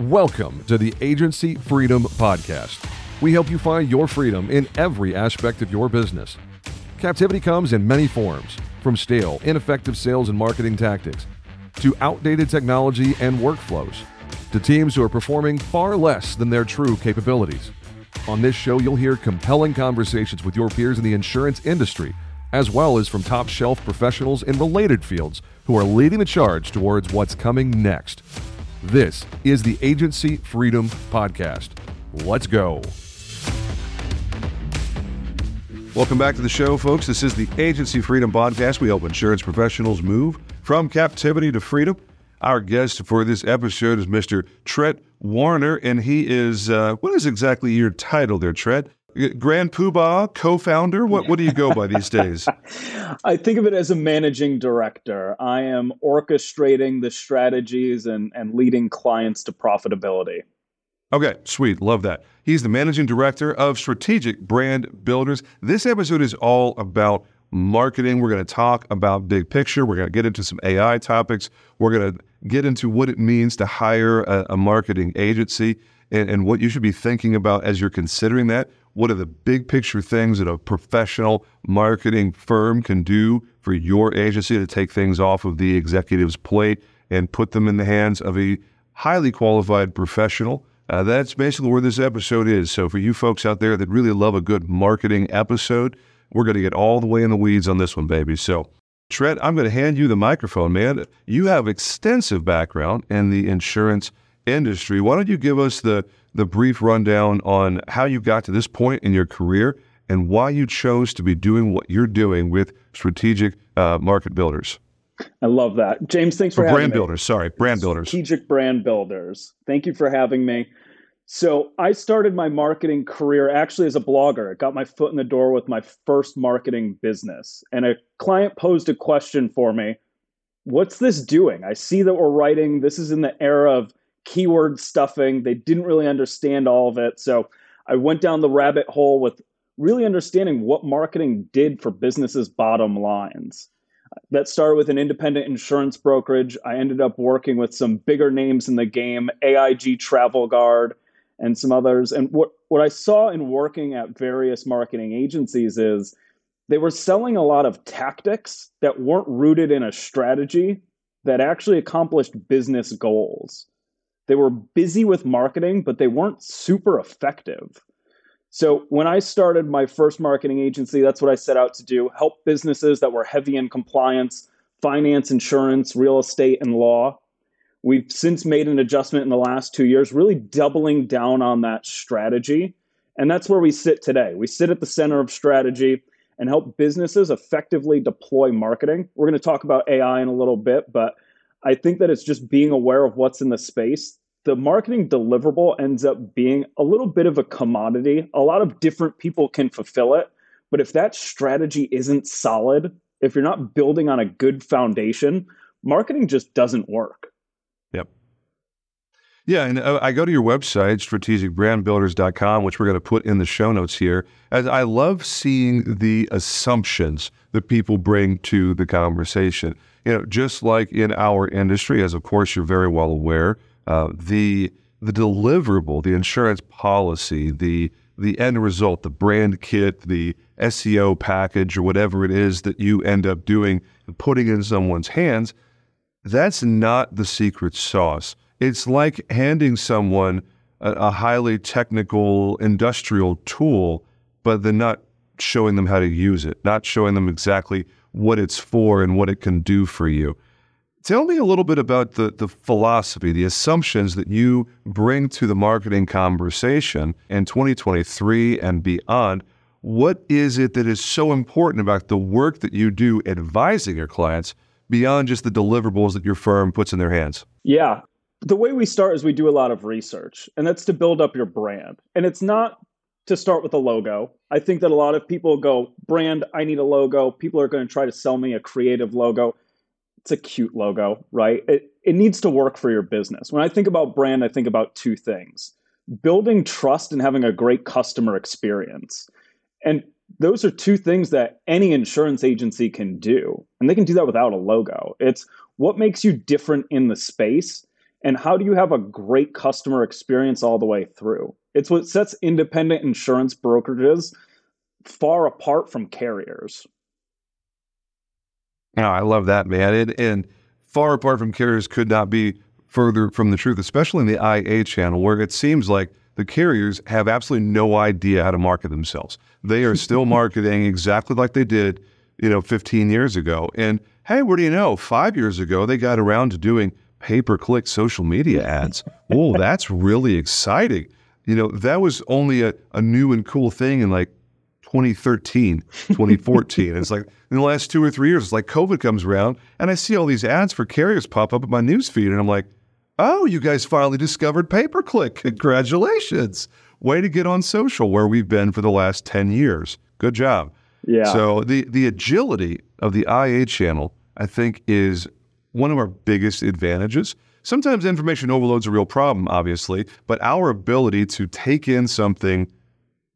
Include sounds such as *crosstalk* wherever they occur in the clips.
Welcome to the Agency Freedom Podcast. We help you find your freedom in every aspect of your business. Captivity comes in many forms, from stale, ineffective sales and marketing tactics, to outdated technology and workflows, to teams who are performing far less than their true capabilities. On this show, you'll hear compelling conversations with your peers in the insurance industry, as well as from top shelf professionals in related fields who are leading the charge towards what's coming next. This is the Agency Freedom Podcast. Let's go. Welcome back to the show, folks. This is the Agency Freedom Podcast. We help insurance professionals move from captivity to freedom. Our guest for this episode is Mr. Trent Warner, and he is, uh, what is exactly your title there, Trent? Grand Poobah, co-founder. What what do you go by these days? *laughs* I think of it as a managing director. I am orchestrating the strategies and, and leading clients to profitability. Okay, sweet. Love that. He's the managing director of Strategic Brand Builders. This episode is all about marketing. We're going to talk about big picture. We're going to get into some AI topics. We're going to get into what it means to hire a, a marketing agency and, and what you should be thinking about as you're considering that. What are the big picture things that a professional marketing firm can do for your agency to take things off of the executive's plate and put them in the hands of a highly qualified professional? Uh, that's basically where this episode is. So, for you folks out there that really love a good marketing episode, we're going to get all the way in the weeds on this one, baby. So, Trent, I'm going to hand you the microphone, man. You have extensive background in the insurance industry. Why don't you give us the the brief rundown on how you got to this point in your career and why you chose to be doing what you're doing with strategic uh, market builders. I love that. James, thanks for or having brand me. builders, sorry, brand builders. Strategic brand builders. Thank you for having me. So, I started my marketing career actually as a blogger. I got my foot in the door with my first marketing business. And a client posed a question for me What's this doing? I see that we're writing, this is in the era of keyword stuffing. They didn't really understand all of it. So I went down the rabbit hole with really understanding what marketing did for businesses' bottom lines. That started with an independent insurance brokerage. I ended up working with some bigger names in the game, AIG Travel Guard, and some others. And what, what I saw in working at various marketing agencies is they were selling a lot of tactics that weren't rooted in a strategy that actually accomplished business goals. They were busy with marketing, but they weren't super effective. So when I started my first marketing agency, that's what I set out to do help businesses that were heavy in compliance, finance, insurance, real estate, and law. We've since made an adjustment in the last two years, really doubling down on that strategy. And that's where we sit today. We sit at the center of strategy and help businesses effectively deploy marketing. We're going to talk about AI in a little bit, but I think that it's just being aware of what's in the space. The marketing deliverable ends up being a little bit of a commodity. A lot of different people can fulfill it. But if that strategy isn't solid, if you're not building on a good foundation, marketing just doesn't work. Yeah, and uh, I go to your website, strategicbrandbuilders.com, which we're going to put in the show notes here. As I love seeing the assumptions that people bring to the conversation you know, just like in our industry, as of course you're very well aware, uh, the the deliverable, the insurance policy, the the end result, the brand kit, the SEO package, or whatever it is that you end up doing and putting in someone's hands, that's not the secret sauce. It's like handing someone a, a highly technical industrial tool, but then not showing them how to use it, not showing them exactly what it's for and what it can do for you. Tell me a little bit about the, the philosophy, the assumptions that you bring to the marketing conversation in 2023 and beyond. What is it that is so important about the work that you do advising your clients beyond just the deliverables that your firm puts in their hands? Yeah. The way we start is we do a lot of research, and that's to build up your brand. And it's not to start with a logo. I think that a lot of people go, brand, I need a logo. People are going to try to sell me a creative logo. It's a cute logo, right? It, it needs to work for your business. When I think about brand, I think about two things. building trust and having a great customer experience. And those are two things that any insurance agency can do. And they can do that without a logo. It's what makes you different in the space and how do you have a great customer experience all the way through? It's what sets independent insurance brokerages far apart from carriers. Now, I love that, man. And, and far apart from carriers could not be further from the truth, especially in the IA channel, where it seems like the carriers have absolutely no idea how to market themselves. They are still *laughs* marketing exactly like they did, you know, 15 years ago. And hey, what do you know? Five years ago, they got around to doing pay per click social media ads. oh, *laughs* that's really exciting. You know, that was only a, a new and cool thing in like 2013, 2014. it's like in the last two or three years, it's like COVID comes around and I see all these ads for carriers pop up in my newsfeed. And I'm like, oh, you guys finally discovered pay per click. Congratulations. Way to get on social where we've been for the last 10 years. Good job. Yeah. So the, the agility of the IA channel, I think, is one of our biggest advantages. Sometimes information overload's a real problem, obviously, but our ability to take in something,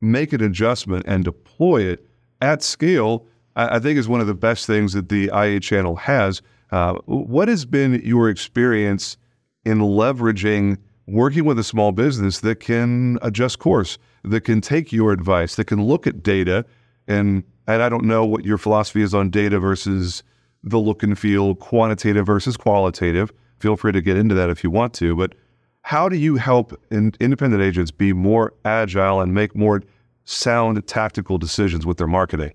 make an adjustment, and deploy it at scale, I, I think is one of the best things that the IA channel has. Uh, what has been your experience in leveraging working with a small business that can adjust course, that can take your advice, that can look at data and and I don't know what your philosophy is on data versus the look and feel, quantitative versus qualitative. Feel free to get into that if you want to. But how do you help in, independent agents be more agile and make more sound tactical decisions with their marketing?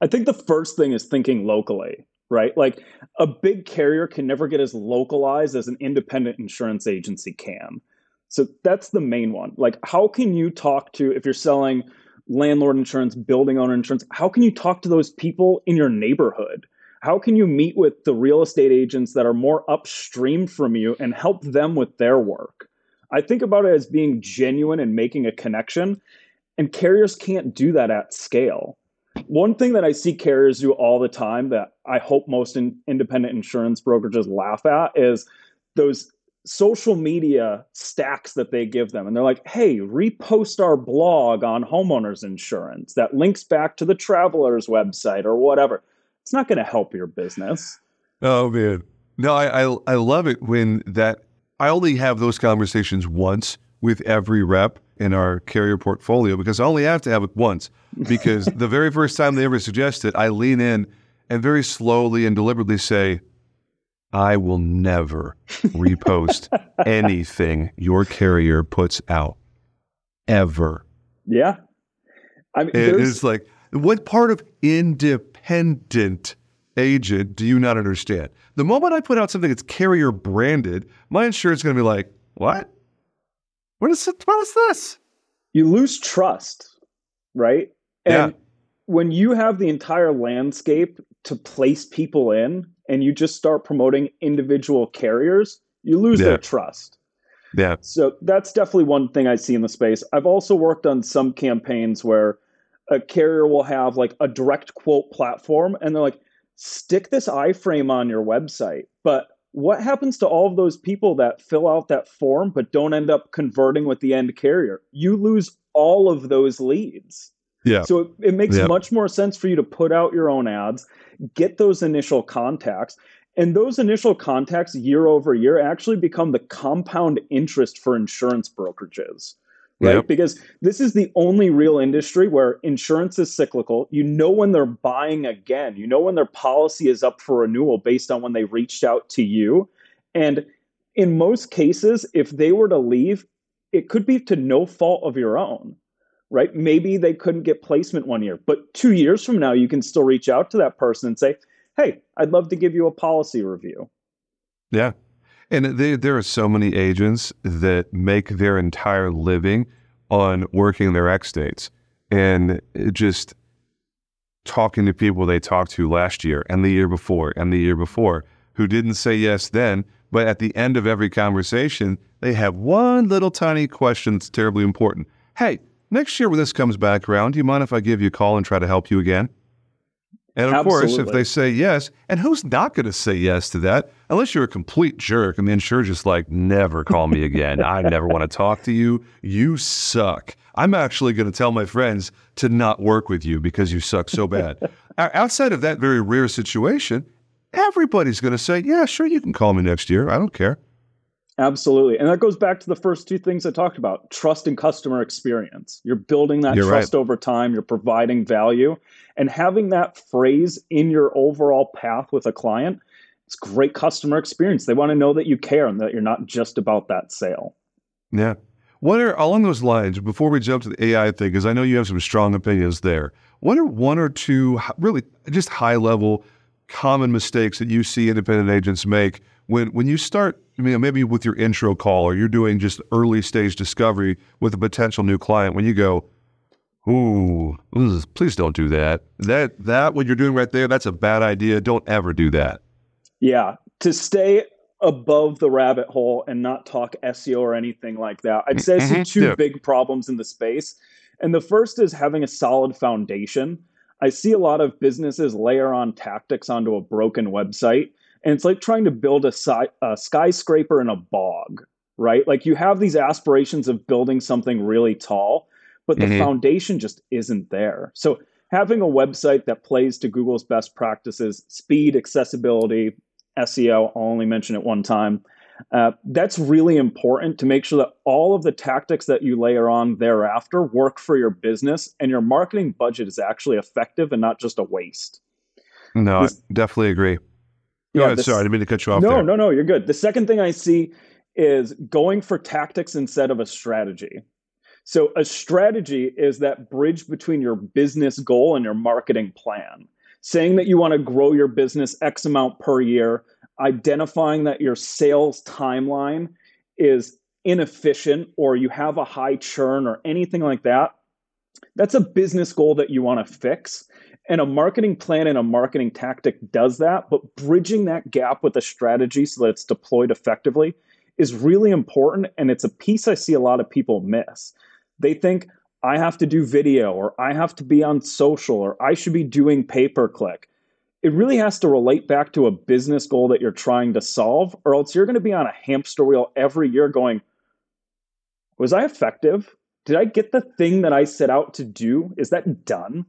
I think the first thing is thinking locally, right? Like a big carrier can never get as localized as an independent insurance agency can. So that's the main one. Like, how can you talk to, if you're selling landlord insurance, building owner insurance, how can you talk to those people in your neighborhood? How can you meet with the real estate agents that are more upstream from you and help them with their work? I think about it as being genuine and making a connection, and carriers can't do that at scale. One thing that I see carriers do all the time that I hope most in independent insurance brokerages laugh at is those social media stacks that they give them. And they're like, hey, repost our blog on homeowners insurance that links back to the traveler's website or whatever it's not going to help your business. Oh man, no, I, I I love it when that. I only have those conversations once with every rep in our carrier portfolio because I only have to have it once. Because *laughs* the very first time they ever suggest it, I lean in and very slowly and deliberately say, I will never repost *laughs* anything your carrier puts out ever. Yeah. I mean, it's like, what part of independent independent agent do you not understand? The moment I put out something that's carrier branded, my insurance is going to be like, what? What is, it, what is this? You lose trust, right? And yeah. when you have the entire landscape to place people in and you just start promoting individual carriers, you lose yeah. their trust. Yeah. So that's definitely one thing I see in the space. I've also worked on some campaigns where a carrier will have like a direct quote platform and they're like stick this iframe on your website. But what happens to all of those people that fill out that form but don't end up converting with the end carrier? You lose all of those leads. Yeah. So it, it makes yeah. much more sense for you to put out your own ads get those initial contacts and those initial contacts year over year actually become the compound interest for insurance brokerages right? Yep. Because this is the only real industry where insurance is cyclical. You know when they're buying again, you know when their policy is up for renewal based on when they reached out to you. And in most cases, if they were to leave, it could be to no fault of your own, right? Maybe they couldn't get placement one year, but two years from now, you can still reach out to that person and say, Hey, I'd love to give you a policy review. Yeah, and they, there are so many agents that make their entire living on working their ex dates and just talking to people they talked to last year and the year before and the year before who didn't say yes then, but at the end of every conversation, they have one little tiny question that's terribly important. Hey, next year when this comes back around, do you mind if I give you a call and try to help you again? And of Absolutely. course, if they say yes, and who's not going to say yes to that? Unless you're a complete jerk and the insurer's just like, never call me again. I never want to talk to you. You suck. I'm actually going to tell my friends to not work with you because you suck so bad. *laughs* Outside of that very rare situation, everybody's going to say, yeah, sure, you can call me next year. I don't care. Absolutely. And that goes back to the first two things I talked about trust and customer experience. You're building that You're trust right. over time, you're providing value, and having that phrase in your overall path with a client. It's great customer experience. They want to know that you care and that you're not just about that sale. Yeah. What are along those lines before we jump to the AI thing? Because I know you have some strong opinions there. What are one or two really just high level common mistakes that you see independent agents make when when you start? I mean, maybe with your intro call or you're doing just early stage discovery with a potential new client. When you go, "Ooh, please don't do that." That that what you're doing right there, that's a bad idea. Don't ever do that. Yeah. To stay above the rabbit hole and not talk SEO or anything like that, I'd say I see Mhm. two Yeah. big problems in the space. And the first is having a solid foundation. I see a lot of businesses layer on tactics onto a broken website. And it's like trying to build a, a skyscraper in a bog, right? Like you have these aspirations of building something really tall, but the Mhm. foundation just isn't there. So having a website that plays to Google's best practices, speed, accessibility, SEO, I'll only mention it one time. Uh, that's really important to make sure that all of the tactics that you layer on thereafter work for your business and your marketing budget is actually effective and not just a waste. No, This- I definitely agree. Yeah, this- Sorry, I didn't mean to cut you off no, there. no, no, you're good. The second thing I see is going for tactics instead of a strategy. So, a strategy is that bridge between your business goal and your marketing plan. Saying that you want to grow your business X amount per year, identifying that your sales timeline is inefficient or you have a high churn or anything like that. That's a business goal that you want to fix. And a marketing plan and a marketing tactic does that, but bridging that gap with a strategy so that it's deployed effectively is really important. And it's a piece I see a lot of people miss. They think, I have to do video, or I have to be on social, or I should be doing pay per click. It really has to relate back to a business goal that you're trying to solve, or else you're going to be on a hamster wheel every year going, Was I effective? Did I get the thing that I set out to do? Is that done?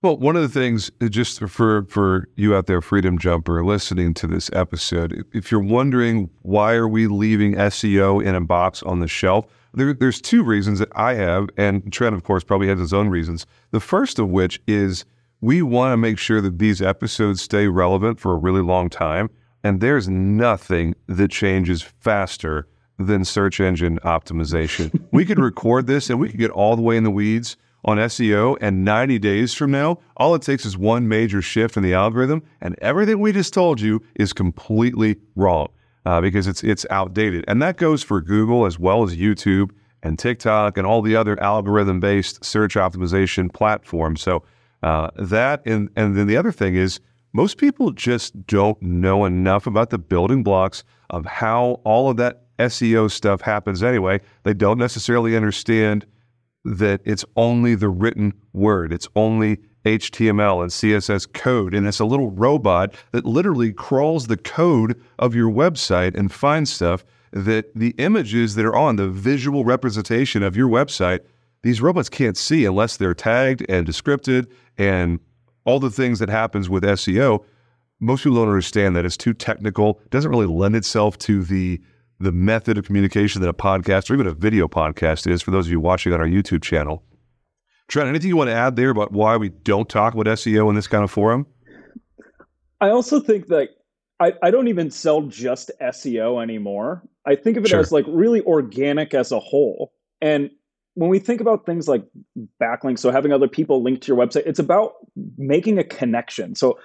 Well, one of the things, uh, just for for you out there, Freedom Jumper, listening to this episode, if- you're wondering why are we leaving SEO in a box on the shelf, there, there's two reasons that I have, and Trent, of course, probably has his own reasons. The first of which is we want to make sure that these episodes stay relevant for a really long time, and there's nothing that changes faster than search engine optimization. we could record this and we could get all the way in the weeds on SEO, and 90 days from now, all it takes is one major shift in the algorithm, and everything we just told you is completely wrong uh, because it's it's outdated. And that goes for Google as well as YouTube and TikTok and all the other algorithm-based search optimization platforms. So uh, that and and then the other thing is most people just don't know enough about the building blocks of how all of that SEO stuff happens anyway. They don't necessarily understand that it's only the written word. It's only HTML and CSS code. And it's a little robot that literally crawls the code of your website and finds stuff that the images that are on the visual representation of your website, these robots can't see unless they're tagged and descripted and all the things that happens with SEO. Most people don't understand that it's too technical. Doesn't really lend itself to the the method of communication that a podcast or even a video podcast is for those of you watching on our YouTube channel. Trent, anything you want to add there about why we don't talk about SEO in this kind of forum? I also think that I, I don't even sell just SEO anymore. I think of it Sure. as like really organic as a whole. And when we think about things like backlinks, so having other people link to your website, it's about making a connection. So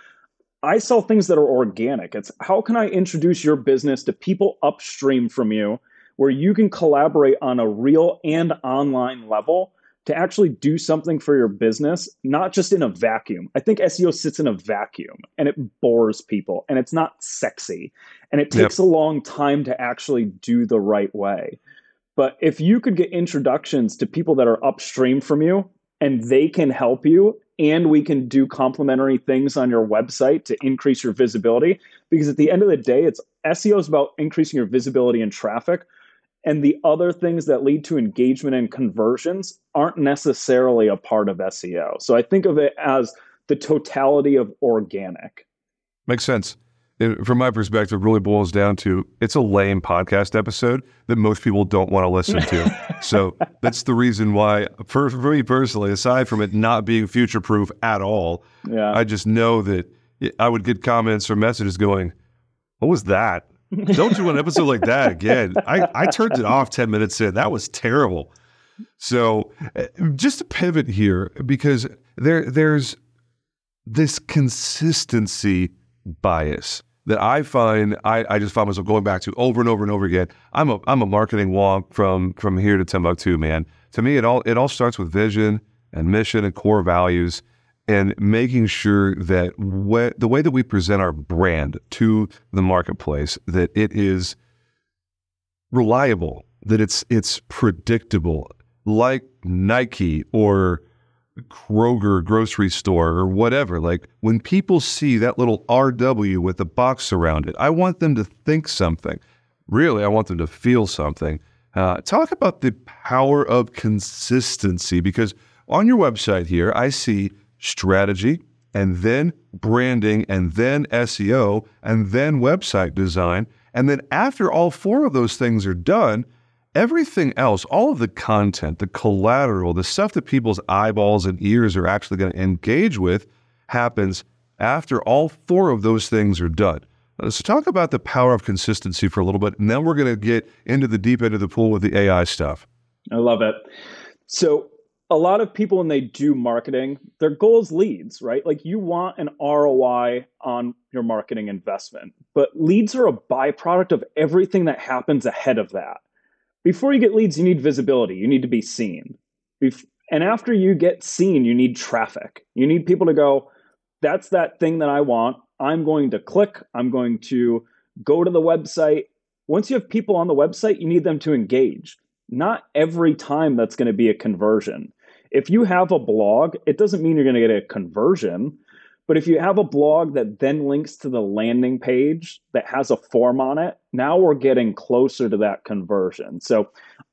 I sell things that are organic. It's how can I introduce your business to people upstream from you where you can collaborate on a real and online level to actually do something for your business, not just in a vacuum. I think SEO sits in a vacuum and it bores people and it's not sexy and it Yep. takes a long time to actually do the right way. But if you could get introductions to people that are upstream from you and they can help you and we can do complementary things on your website to increase your visibility. Because at the end of the day, it's SEO is about increasing your visibility and traffic. And the other things that lead to engagement and conversions aren't necessarily a part of SEO. So I think of it as the totality of organic. Makes sense. It, from my perspective, really boils down to it's a lame podcast episode that most people don't want to listen to. *laughs* so that's the reason why, for, for me personally, aside from it not being future proof at all, yeah. I just know that I would get comments or messages going, What was that? Don't do an episode like that again. I, I turned it off 10 minutes in. That was terrible. So uh, just to pivot here, because there there's this consistency bias that I find I, I just find myself going back to over and over and over again. I'm a I'm a marketing wonk from from here to Timbuktu, man. To me, it all it all starts with vision and mission and core values, and making sure that we, the way that we present our brand to the marketplace that it is reliable, that it's it's predictable, like Nike or Kroger grocery store or whatever. Like when people see that little RW with a box around it, I want them to think something. Really, I want them to feel something. Uh, talk about the power of consistency because on your website here, I see strategy and then branding and then SEO and then website design. And then after all four of those things are done, Everything else, all of the content, the collateral, the stuff that people's eyeballs and ears are actually going to engage with happens after all four of those things are done. Uh, so, talk about the power of consistency for a little bit, and then we're going to get into the deep end of the pool with the AI stuff. I love it. So, a lot of people, when they do marketing, their goal is leads, right? Like you want an ROI on your marketing investment, but leads are a byproduct of everything that happens ahead of that before you get leads, you need visibility. You need to be seen. And after you get seen, you need traffic. You need people to go, that's that thing that I want. I'm going to click. I'm going to go to the website. Once you have people on the website, you need them to engage. Not every time that's going to be a conversion. If you have a blog, it doesn't mean you're going to get a conversion. But if you have a blog that then links to the landing page that has a form on it, now we're getting closer to that conversion. So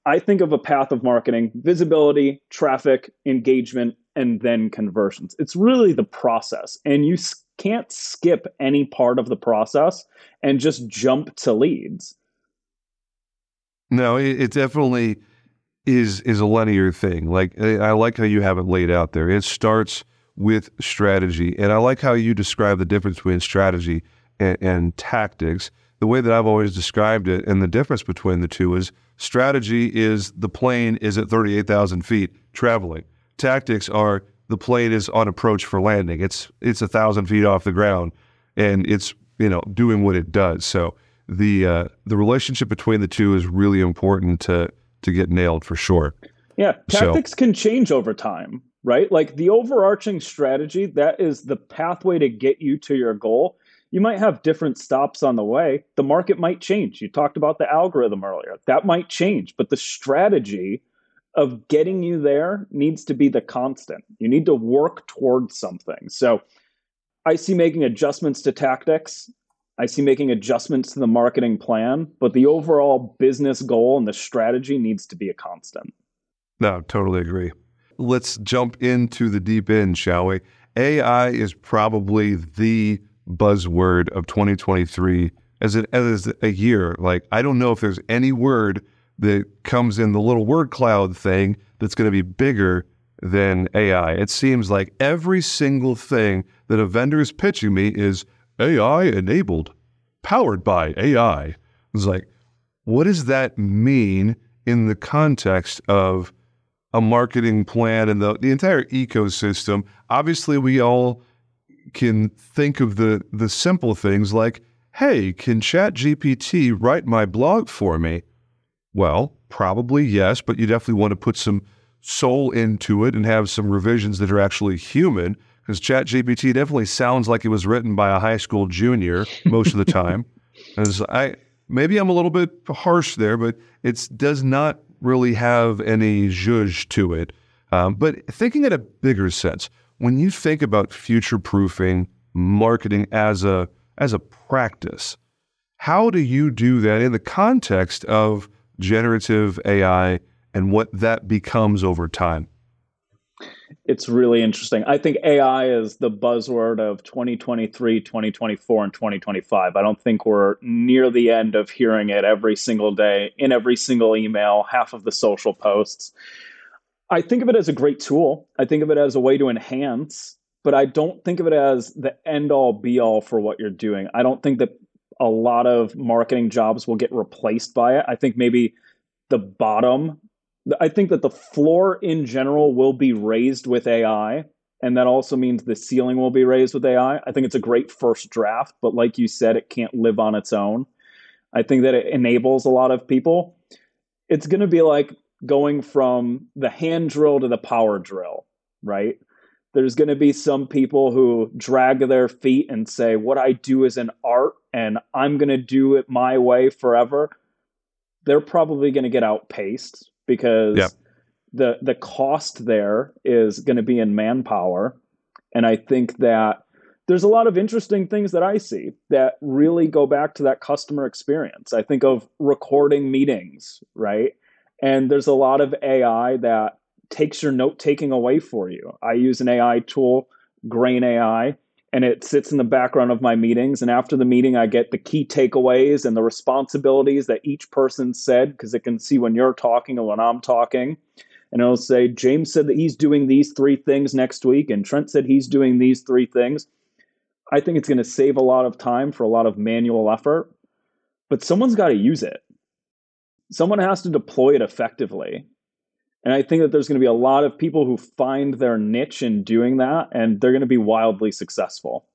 I think of a path of marketing visibility, traffic, engagement, and then conversions. It's really the process. And you can't skip any part of the process and just jump to leads. No, it, definitely is is a linear thing. Like I like how you have it laid out there. It starts with strategy. And I like how you describe the difference between strategy and, and, tactics. The way that I've always described it, and the difference between the two is strategy is the plane is at 38,000 feet traveling. Tactics are the plane is on approach for landing. It's it's a thousand feet off the ground, and it's you know doing what it does. So the uh, the relationship between the two is really important to to get nailed for sure. Yeah, tactics so, can change over time right? Like the overarching strategy, that is the pathway to get you to your goal. You might have different stops on the way. The market might change. You talked about the algorithm earlier. That might change, but the strategy of getting you there needs to be the constant. You need to work towards something. So I see making adjustments to tactics. I see making adjustments to the marketing plan, but the overall business goal and the strategy needs to be a constant. No, totally agree let's jump into the deep end, shall we? AI is probably the buzzword of 2023 as, it, as a year. Like, I don't know if there's any word that comes in the little word cloud thing that's going to be bigger than AI. It seems like every single thing that a vendor is pitching me is AI enabled, powered by AI. It's like, what does that mean in the context of a marketing plan and the, the entire ecosystem. Obviously, we all can think of the the simple things like, hey, can ChatGPT write my blog for me? Well, probably yes, but you definitely want to put some soul into it and have some revisions that are actually human because ChatGPT definitely sounds like it was written by a high school junior most of the *laughs* time. As I maybe I'm a little bit harsh there, but it does not really have any zhuzh to it. Um, but thinking in a bigger sense, when you think about future proofing marketing as a as a practice, how do you do that in the context of generative AI and what that becomes over time? It's really interesting. I think AI is the buzzword of 2023, 2024, and 2025. I don't think we're near the end of hearing it every single day, in every single email, half of the social posts. I think of it as a great tool. I think of it as a way to enhance, but I don't think of it as the end all be all for what you're doing. I don't think that a lot of marketing jobs will get replaced by it. I think maybe the bottom, I think that the floor in general will be raised with AI. And that also means the ceiling will be raised with AI. I think it's a great first draft, but like you said, it can't live on its own. I think that it enables a lot of people. It's going to be like going from the hand drill to the power drill, right? There's going to be some people who drag their feet and say, What I do is an art and I'm going to do it my way forever. They're probably going to get outpaced because yeah. the, the cost there is going to be in manpower. And I think that there's a lot of interesting things that I see that really go back to that customer experience. I think of recording meetings, right? And there's a lot of AI that takes your note taking away for you. I use an AI tool, Grain AI, and it sits in the background of my meetings. And after the meeting, I get the key takeaways and the responsibilities that each person said because it can see when you're talking and when I'm talking. And it'll say, James said that he's doing these three things next week, and Trent said he's doing these three things. I think it's going to save a lot of time for a lot of manual effort, but someone's got to use it someone has to deploy it effectively. And I think that there's going to be a lot of people who find their niche in doing that, and they're going to be wildly successful.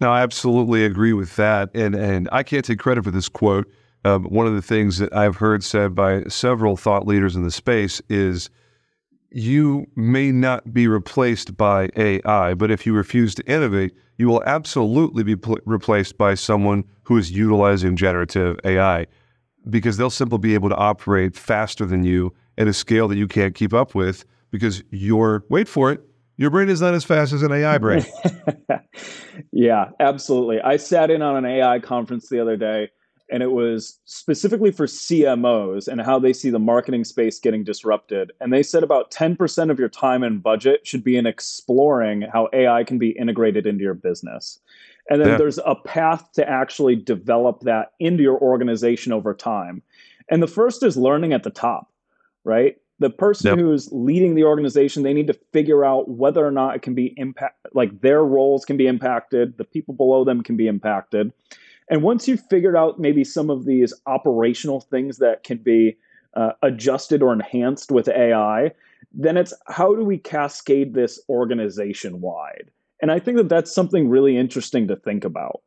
No, I absolutely agree with that. And, and I can't take credit for this quote. Um, one of the things that I've heard said by several thought leaders in the space is you may not be replaced by AI, but if you refuse to innovate, you will absolutely be pl- replaced by someone who is utilizing generative AI because they'll simply be able to operate faster than you at a scale that you can't keep up with because your wait for it your brain is not as fast as an AI *laughs* brain. yeah, absolutely. I sat in on an AI conference the other day and it was specifically for CMOs and how they see the marketing space getting disrupted. And they said about 10% of your time and budget should be in exploring how AI can be integrated into your business. And then yeah. there's a path to actually develop that into your organization over time. And the first is learning at the top, right? The person yep. who's leading the organization, they need to figure out whether or not it can be impact like their roles can be impacted, the people below them can be impacted. And once you've figured out maybe some of these operational things that can be uh, adjusted or enhanced with AI, then it's how do we cascade this organization wide? And I think that that's something really interesting to think about.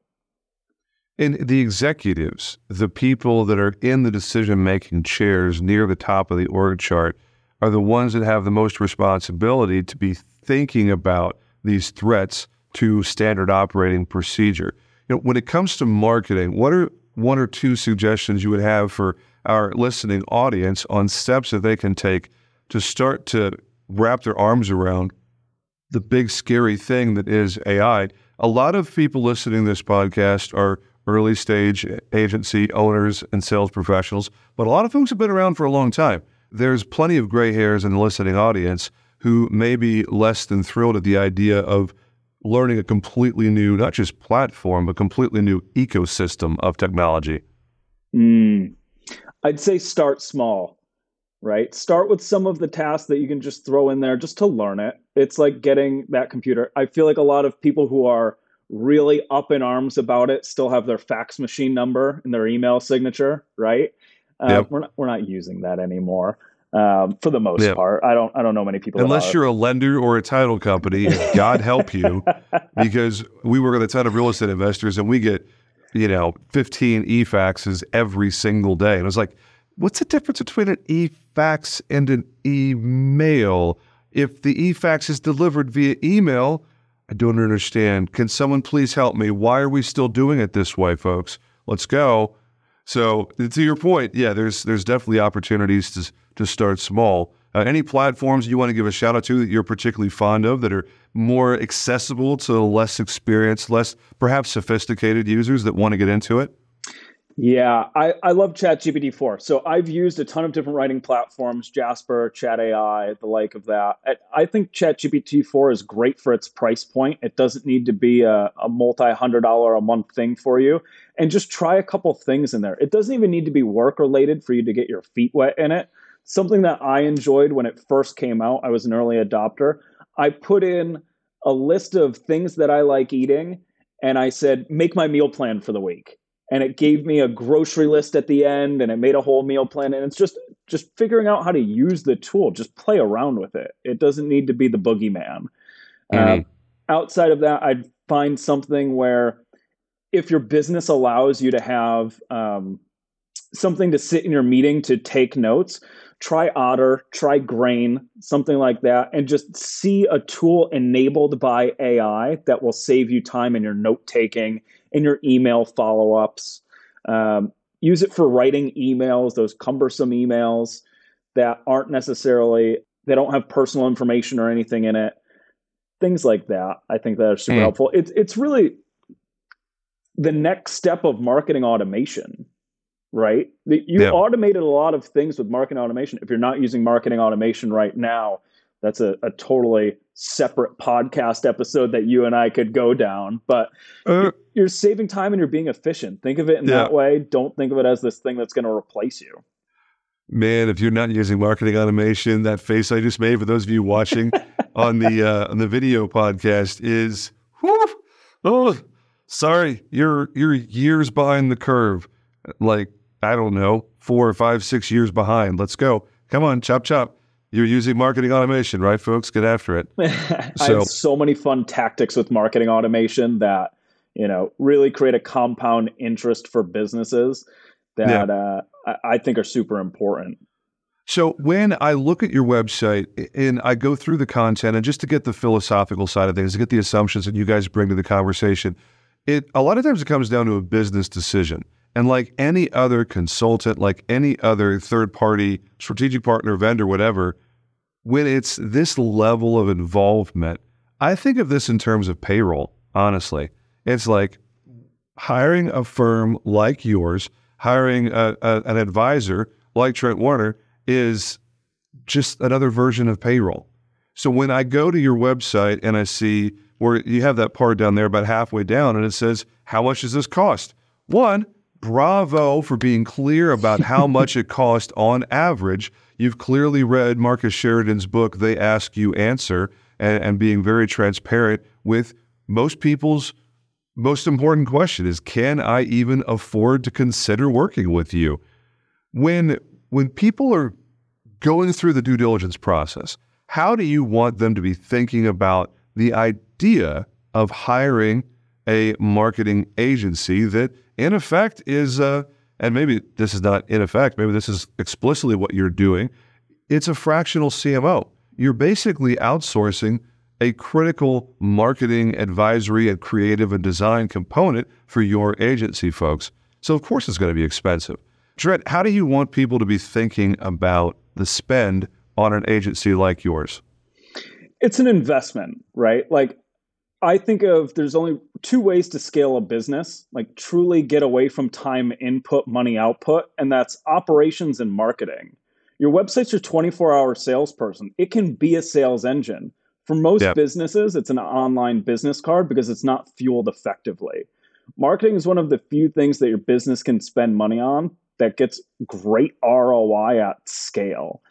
And the executives, the people that are in the decision making chairs near the top of the org chart, are the ones that have the most responsibility to be thinking about these threats to standard operating procedure. You know, when it comes to marketing, what are one or two suggestions you would have for our listening audience on steps that they can take to start to wrap their arms around the big scary thing that is AI. A lot of people listening to this podcast are early stage agency owners and sales professionals, but a lot of folks have been around for a long time. There's plenty of gray hairs in the listening audience who may be less than thrilled at the idea of learning a completely new, not just platform, but completely new ecosystem of technology. Mm. I'd say start small right? Start with some of the tasks that you can just throw in there just to learn it. It's like getting that computer. I feel like a lot of people who are really up in arms about it still have their fax machine number in their email signature, right? Uh, yep. We're not we're not using that anymore. Um, for the most part, I don't I don't know many people. Unless you're a lender or a title company, God help you, *laughs* because we work with a ton of real estate investors, and we get you know 15 e-faxes every single day, and it's like what's the difference between an e-fax and an email? If the e-fax is delivered via email, I don't understand. Can someone please help me? Why are we still doing it this way, folks? Let's go. So to your point, yeah, there's there's definitely opportunities to to start small. Uh, any platforms you want to give a shout out to that you're particularly fond of that are more accessible to less experienced, less perhaps sophisticated users that want to get into it? Yeah, I, I love ChatGPT 4. So I've used a ton of different writing platforms, Jasper, Chat AI, the like of that. I, I think ChatGPT 4 is great for its price point. It doesn't need to be a, a multi hundred dollar a month thing for you. And just try a couple things in there. It doesn't even need to be work related for you to get your feet wet in it. Something that I enjoyed when it first came out, I was an early adopter. I put in a list of things that I like eating and I said, make my meal plan for the week and it gave me a grocery list at the end and it made a whole meal plan and it's just just figuring out how to use the tool. Just play around with it. It doesn't need to be the boogeyman. Mm-hmm. uh, outside of that i'd find something where if your business allows you to have um, something to sit in your meeting to take notes try otter try grain something like that and just see a tool enabled by ai that will save you time in your note taking in your email follow ups. Um, use it for writing emails, those cumbersome emails that aren't necessarily, they don't have personal information or anything in it. Things like that. I think that are super mm. helpful. It's, it's really the next step of marketing automation, right? You yeah. automated a lot of things with marketing automation. If you're not using marketing automation right now, that's a, a totally separate podcast episode that you and I could go down. But uh, you're saving time and you're being efficient. Think of it in yeah. that way. Don't think of it as this thing that's going to replace you. Man, if you're not using marketing automation, that face I just made for those of you watching *laughs* on the uh, on the video podcast is, whew, oh, sorry, you're you're years behind the curve. Like I don't know, four or five, six years behind. Let's go. Come on, chop chop. You're using marketing automation, right, folks? Get after it. *laughs* I have so many fun tactics with marketing automation that you know really create a compound interest for businesses that yeah. uh, I think are super important. So when I look at your website and I go through the content, and just to get the philosophical side of things, to get the assumptions that you guys bring to the conversation, it a lot of times it comes down to a business decision. And like any other consultant, like any other third party strategic partner, vendor, whatever, when it's this level of involvement, I think of this in terms of payroll, honestly. It's like hiring a firm like yours, hiring a, a, an advisor like Trent Warner is just another version of payroll. So when I go to your website and I see where you have that part down there about halfway down and it says, How much does this cost? One, bravo for being clear about how *laughs* much it cost on average. You've clearly read Marcus Sheridan's book, They Ask You Answer, and, and being very transparent with most people's most important question is can I even afford to consider working with you? When when people are going through the due diligence process, how do you want them to be thinking about the idea of hiring a marketing agency that in effect is, uh, and maybe this is not in effect, maybe this is explicitly what you're doing. It's a fractional CMO. You're basically outsourcing a critical marketing, advisory, and creative and design component for your agency folks. So, of course, it's going to be expensive. Trent, how do you want people to be thinking about the spend on an agency like yours? It's an investment, right? Like I think of there's only two ways to scale a business, like truly get away from time input, money output, and that's operations and marketing. Your website's your 24 hour salesperson. It can be a sales engine. For most yep. businesses, it's an online business card because it's not fueled effectively. Marketing is one of the few things that your business can spend money on that gets great ROI at scale.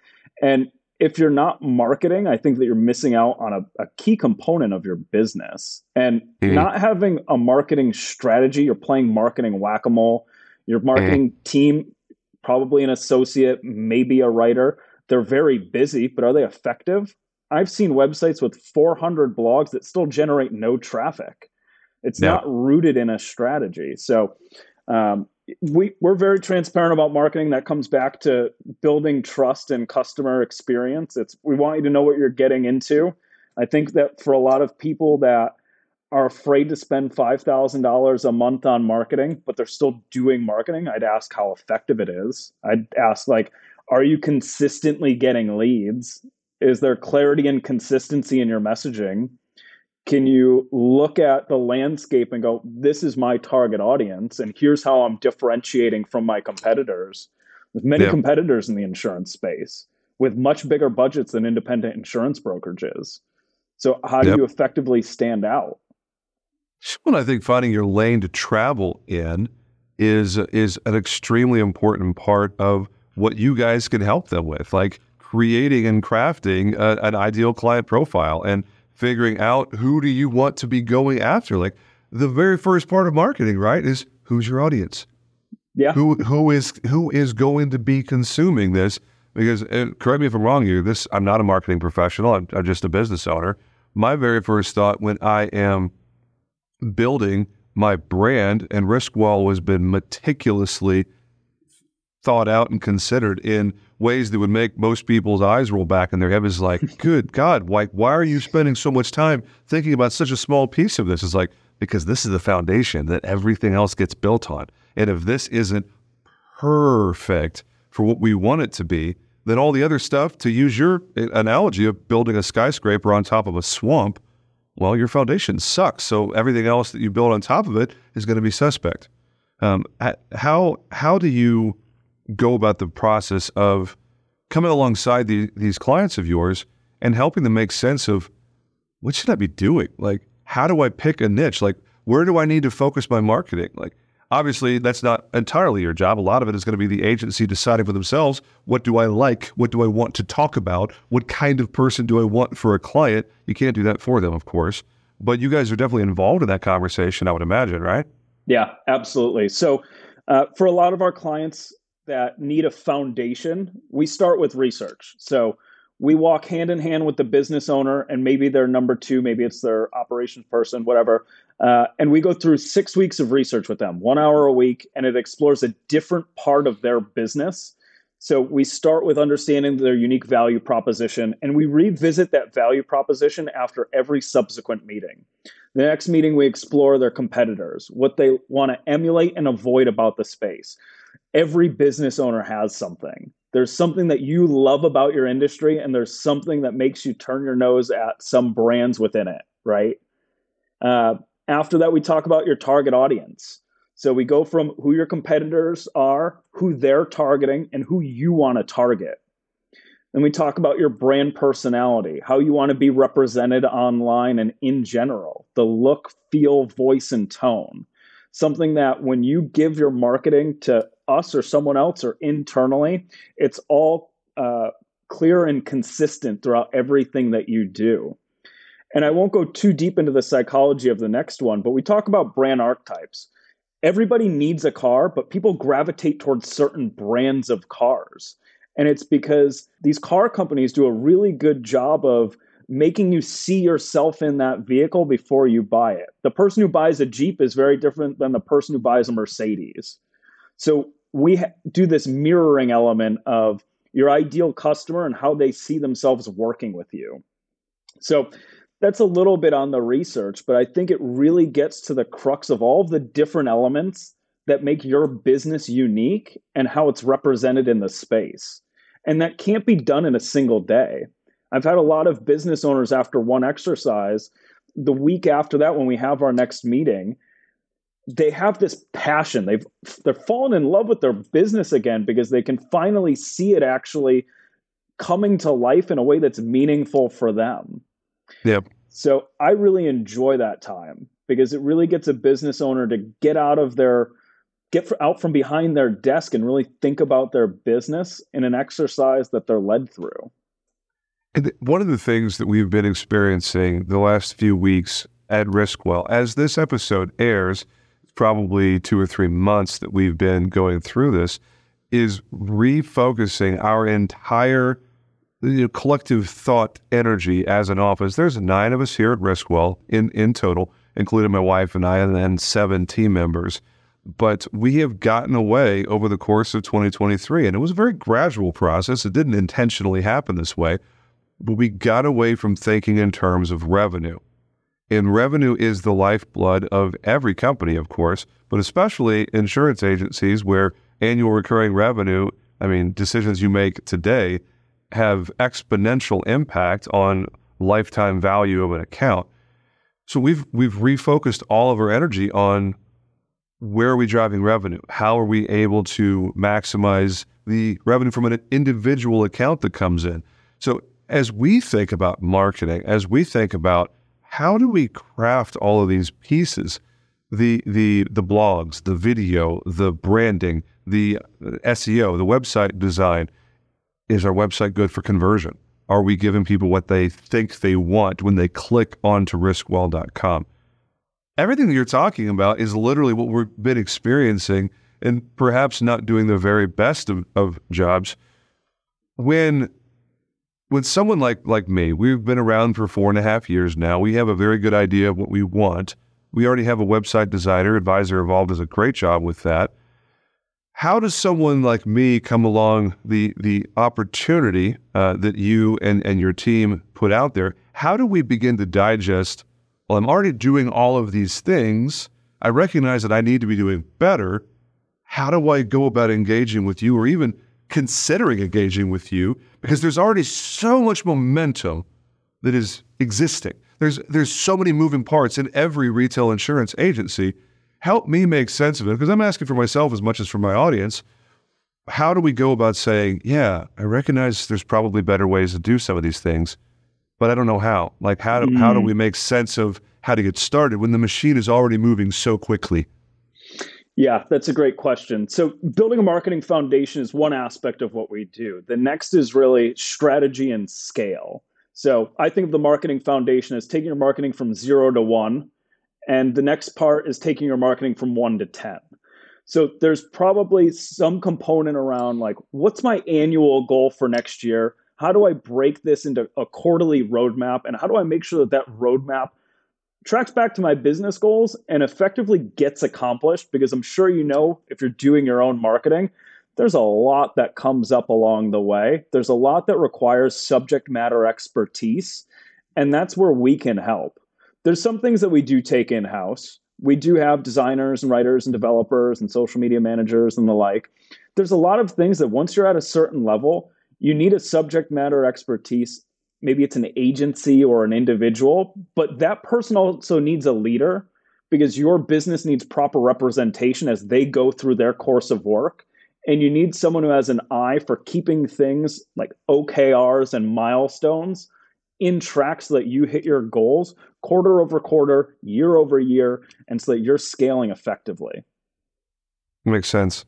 And if you're not marketing, I think that you're missing out on a, a key component of your business. And mm-hmm. not having a marketing strategy, you're playing marketing whack a mole. Your marketing mm-hmm. team, probably an associate, maybe a writer, they're very busy, but are they effective? I've seen websites with 400 blogs that still generate no traffic. It's not rooted in a strategy. So, um, we we're very transparent about marketing that comes back to building trust and customer experience it's we want you to know what you're getting into i think that for a lot of people that are afraid to spend $5000 a month on marketing but they're still doing marketing i'd ask how effective it is i'd ask like Are you consistently getting leads? Is there clarity and consistency in your messaging? Can you look at the landscape and go, this is my target audience, and here's how I'm differentiating from my competitors? There's many yeah. competitors in the insurance space with much bigger budgets than independent insurance brokerages. So, how do yep. you effectively stand out? Well, I think finding your lane to travel in is is an extremely important part of what you guys can help them with, like creating and crafting a, an ideal client profile and figuring out who do you want to be going after. Like the very first part of marketing, right, is who's your audience. Yeah. Who who is who is going to be consuming this? Because correct me if I'm wrong here. This I'm not a marketing professional. I'm, I'm just a business owner. My very first thought when I am building my brand and Riskwell has been meticulously thought out and considered in ways that would make most people's eyes roll back in their head is like, *laughs* good God, why why are you spending so much time thinking about such a small piece of this? It's like, because this is the foundation that everything else gets built on. And if this isn't perfect for what we want it to be, then all the other stuff, to use your analogy of building a skyscraper on top of a swamp, well, your foundation sucks. So everything else that you build on top of it is going to be suspect. Um, how how do you go about the process of coming alongside the, these clients of yours and helping them make sense of what should I be doing? Like, how do I pick a niche? Like, where do I need to focus my marketing? Like, obviously, that's not entirely your job. A lot of it is going to be the agency deciding for themselves what do I like? What do I want to talk about? What kind of person do I want for a client? You can't do that for them, of course. But you guys are definitely involved in that conversation, I would imagine, right? Yeah, absolutely. So, uh, for a lot of our clients that need a foundation, we start with research. So, we walk hand in hand with the business owner and maybe their number two, maybe it's their operations person, whatever. Uh, and we go through six weeks of research with them, one hour a week, and it explores a different part of their business. So we start with understanding their unique value proposition and we revisit that value proposition after every subsequent meeting. The next meeting, we explore their competitors, what they want to emulate and avoid about the space. Every business owner has something. There's something that you love about your industry, and there's something that makes you turn your nose at some brands within it, right? Uh, after that, we talk about your target audience. So we go from who your competitors are, who they're targeting, and who you want to target. Then we talk about your brand personality, how you want to be represented online and in general, the look, feel, voice, and tone. Something that when you give your marketing to us or someone else or internally, it's all uh, clear and consistent throughout everything that you do. And I won't go too deep into the psychology of the next one, but we talk about brand archetypes. Everybody needs a car, but people gravitate towards certain brands of cars. And it's because these car companies do a really good job of making you see yourself in that vehicle before you buy it. The person who buys a Jeep is very different than the person who buys a Mercedes. So we ha- do this mirroring element of your ideal customer and how they see themselves working with you. So that's a little bit on the research, but I think it really gets to the crux of all of the different elements that make your business unique and how it's represented in the space. And that can't be done in a single day. I've had a lot of business owners after one exercise, the week after that, when we have our next meeting, they have this passion. They've they're fallen in love with their business again because they can finally see it actually coming to life in a way that's meaningful for them. Yep. So I really enjoy that time because it really gets a business owner to get out of their get out from behind their desk and really think about their business in an exercise that they're led through. And one of the things that we've been experiencing the last few weeks at Riskwell, as this episode airs, probably two or three months that we've been going through this, is refocusing our entire you know, collective thought energy as an office. There's nine of us here at Riskwell in, in total, including my wife and I, and then seven team members. But we have gotten away over the course of 2023, and it was a very gradual process. It didn't intentionally happen this way, but we got away from thinking in terms of revenue. And revenue is the lifeblood of every company, of course, but especially insurance agencies where annual recurring revenue I mean, decisions you make today have exponential impact on lifetime value of an account. So we've we've refocused all of our energy on where are we driving revenue? How are we able to maximize the revenue from an individual account that comes in? So as we think about marketing, as we think about how do we craft all of these pieces, the the the blogs, the video, the branding, the uh, SEO, the website design, is our website good for conversion? Are we giving people what they think they want when they click onto riskwell.com? Everything that you're talking about is literally what we've been experiencing and perhaps not doing the very best of, of jobs. When when someone like like me, we've been around for four and a half years now. We have a very good idea of what we want. We already have a website designer. Advisor Evolved does a great job with that how does someone like me come along the the opportunity uh, that you and, and your team put out there? How do we begin to digest? Well, I'm already doing all of these things. I recognize that I need to be doing better. How do I go about engaging with you, or even considering engaging with you? Because there's already so much momentum that is existing. There's there's so many moving parts in every retail insurance agency help me make sense of it because I'm asking for myself as much as for my audience. How do we go about saying, yeah, I recognize there's probably better ways to do some of these things, but I don't know how. Like how do, mm. how do we make sense of how to get started when the machine is already moving so quickly? Yeah, that's a great question. So, building a marketing foundation is one aspect of what we do. The next is really strategy and scale. So, I think of the marketing foundation as taking your marketing from zero to one and the next part is taking your marketing from one to 10. So there's probably some component around like, what's my annual goal for next year? How do I break this into a quarterly roadmap? And how do I make sure that that roadmap tracks back to my business goals and effectively gets accomplished? Because I'm sure you know if you're doing your own marketing, there's a lot that comes up along the way. There's a lot that requires subject matter expertise. And that's where we can help there's some things that we do take in house. We do have designers and writers and developers and social media managers and the like. There's a lot of things that once you're at a certain level, you need a subject matter expertise. Maybe it's an agency or an individual, but that person also needs a leader because your business needs proper representation as they go through their course of work. And you need someone who has an eye for keeping things like OKRs and milestones in track so that you hit your goals quarter over quarter, year over year, and so that you're scaling effectively. Makes sense.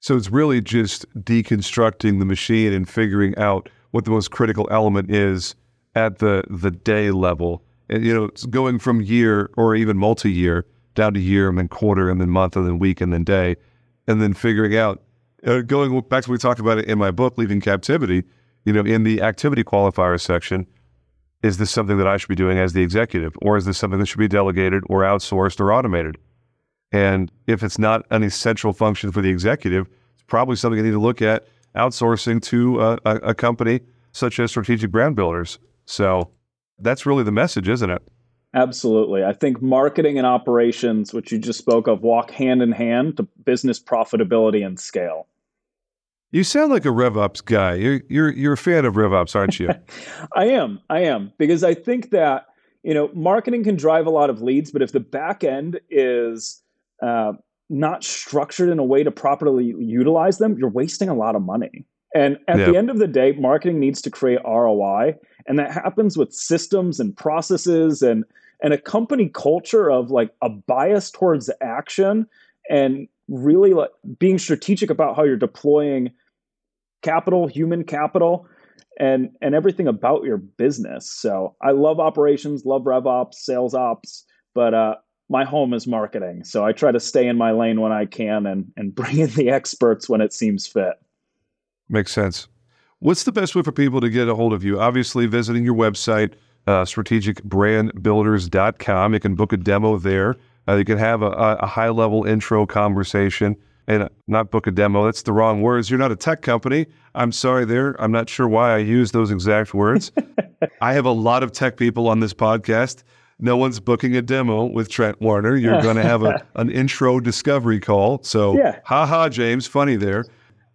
So it's really just deconstructing the machine and figuring out what the most critical element is at the the day level. And you know, it's going from year or even multi-year down to year and then quarter and then month and then week and then day, and then figuring out uh, going back to what we talked about in my book, Leaving Captivity. You know, in the activity qualifier section, is this something that I should be doing as the executive, or is this something that should be delegated or outsourced or automated? And if it's not an essential function for the executive, it's probably something I need to look at outsourcing to a, a, a company such as Strategic Brand Builders. So that's really the message, isn't it? Absolutely. I think marketing and operations, which you just spoke of, walk hand in hand to business profitability and scale. You sound like a RevOps guy. You're you're you're a fan of RevOps, aren't you? *laughs* I am. I am because I think that you know marketing can drive a lot of leads, but if the back end is uh, not structured in a way to properly utilize them, you're wasting a lot of money. And at the end of the day, marketing needs to create ROI, and that happens with systems and processes and and a company culture of like a bias towards action and really like being strategic about how you're deploying capital, human capital, and and everything about your business. So I love operations, love rev ops, sales ops, but uh, my home is marketing. So I try to stay in my lane when I can and and *laughs* bring in the experts when it seems fit. Makes sense. What's the best way for people to get a hold of you? Obviously, visiting your website, uh, strategicbrandbuilders.com. You can book a demo there. Uh, you can have a, a high level intro conversation and not book a demo. That's the wrong words. You're not a tech company. I'm sorry there. I'm not sure why I used those exact words. *laughs* I have a lot of tech people on this podcast. No one's booking a demo with Trent Warner. You're going to have a, *laughs* an intro discovery call. So, yeah. ha ha, James, funny there.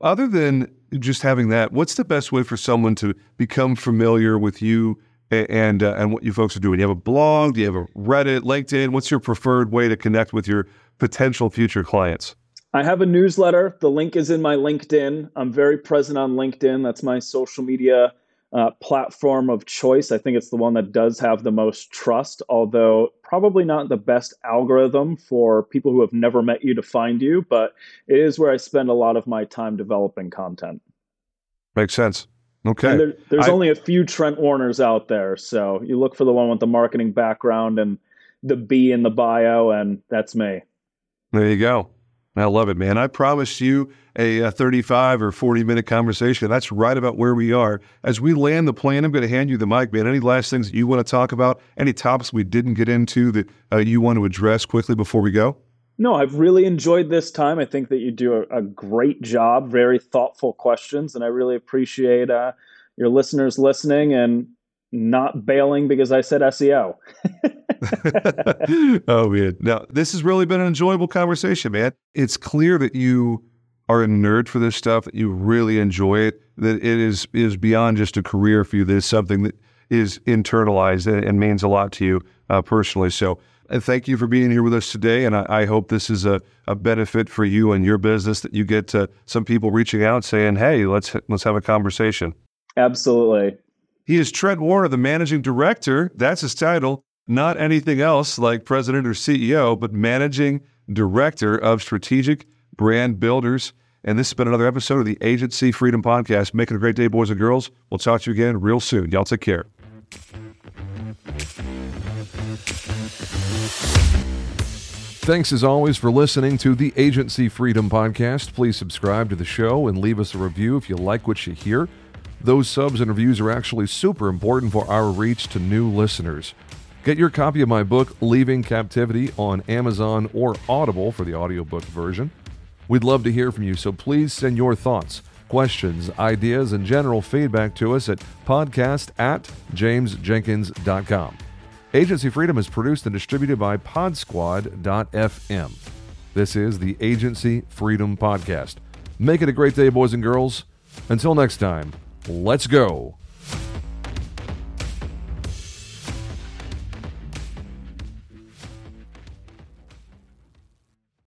Other than just having that, what's the best way for someone to become familiar with you and uh, and what you folks are doing? Do you have a blog? Do you have a Reddit, LinkedIn? What's your preferred way to connect with your potential future clients? I have a newsletter. The link is in my LinkedIn. I'm very present on LinkedIn. That's my social media uh, platform of choice. I think it's the one that does have the most trust, although probably not the best algorithm for people who have never met you to find you, but it is where I spend a lot of my time developing content. Makes sense. Okay. There, there's I, only a few Trent Warners out there. So you look for the one with the marketing background and the B in the bio, and that's me. There you go. I love it, man. I promised you a, a, 35 or 40 minute conversation. That's right about where we are. As we land the plane, I'm going to hand you the mic, man. Any last things that you want to talk about? Any topics we didn't get into that uh, you want to address quickly before we go? No, I've really enjoyed this time. I think that you do a, a great job, very thoughtful questions, and I really appreciate uh, your listeners listening and not bailing because I said SEO. *laughs* *laughs* oh man. Now, this has really been an enjoyable conversation, man. It's clear that you are a nerd for this stuff, that you really enjoy it, that it is is beyond just a career for you. That is something that is internalized and, and means a lot to you uh, personally. So and thank you for being here with us today. And I, I hope this is a, a, benefit for you and your business that you get uh, some people reaching out saying, "Hey, let's let's have a conversation." Absolutely. He is Trent Warner, the managing director. That's his title. Not anything else like president or CEO, but managing director of strategic brand builders. And this has been another episode of the Agency Freedom Podcast. Make it a great day, boys and girls. We'll talk to you again real soon. Y'all take care. Thanks as always for listening to the Agency Freedom Podcast. Please subscribe to the show and leave us a review if you like what you hear. Those subs and reviews are actually super important for our reach to new listeners. Get your copy of my book, Leaving Captivity, on Amazon or Audible for the audiobook version. We'd love to hear from you, so please send your thoughts, questions, ideas, and general feedback to us at podcast at jamesjenkins.com. Agency Freedom is produced and distributed by Podsquad.fm. This is the Agency Freedom Podcast. Make it a great day, boys and girls. Until next time, let's go.